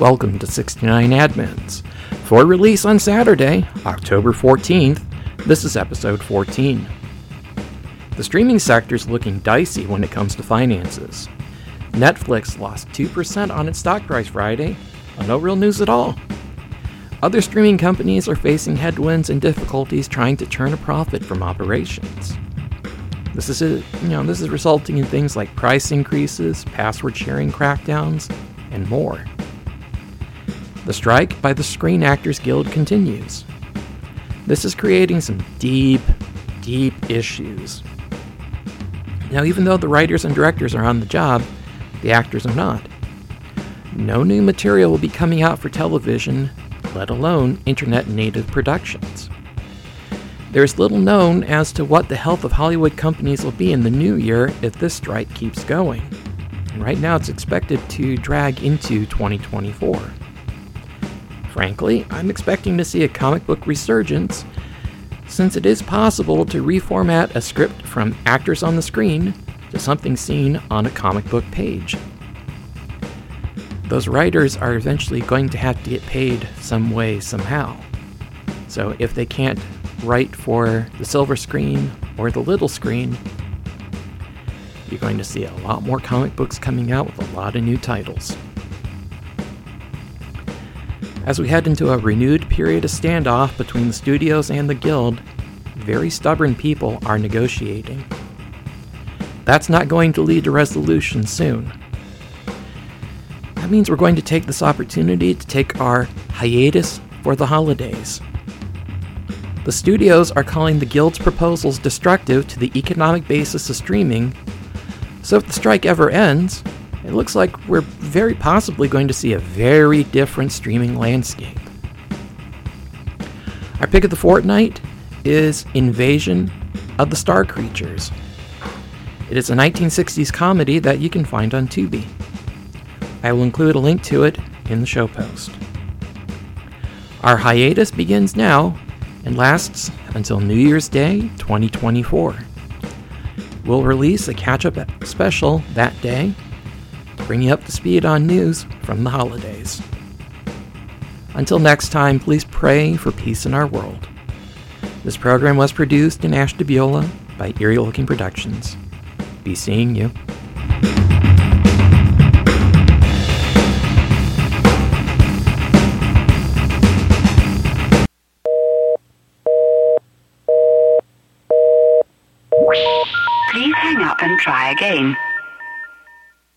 Welcome to 69 Admins. For release on Saturday, October 14th, this is episode 14. The streaming sector is looking dicey when it comes to finances. Netflix lost 2% on its stock price Friday, no real news at all. Other streaming companies are facing headwinds and difficulties trying to turn a profit from operations. This is, a, you know, this is resulting in things like price increases, password sharing crackdowns, and more. The strike by the Screen Actors Guild continues. This is creating some deep, deep issues. Now, even though the writers and directors are on the job, the actors are not. No new material will be coming out for television, let alone internet native productions. There is little known as to what the health of Hollywood companies will be in the new year if this strike keeps going. Right now, it's expected to drag into 2024. Frankly, I'm expecting to see a comic book resurgence since it is possible to reformat a script from actors on the screen to something seen on a comic book page. Those writers are eventually going to have to get paid some way, somehow. So if they can't write for the silver screen or the little screen, you're going to see a lot more comic books coming out with a lot of new titles. As we head into a renewed period of standoff between the studios and the guild, very stubborn people are negotiating. That's not going to lead to resolution soon. That means we're going to take this opportunity to take our hiatus for the holidays. The studios are calling the Guild's proposals destructive to the economic basis of streaming, so if the strike ever ends, it looks like we're very possibly going to see a very different streaming landscape. Our pick of the fortnight is Invasion of the Star Creatures. It is a 1960s comedy that you can find on Tubi. I will include a link to it in the show post. Our hiatus begins now and lasts until New Year's Day 2024. We'll release a catch up special that day bring you up to speed on news from the holidays. Until next time, please pray for peace in our world. This program was produced in Ashtabula by Erie Looking Productions. Be seeing you. Please hang up and try again.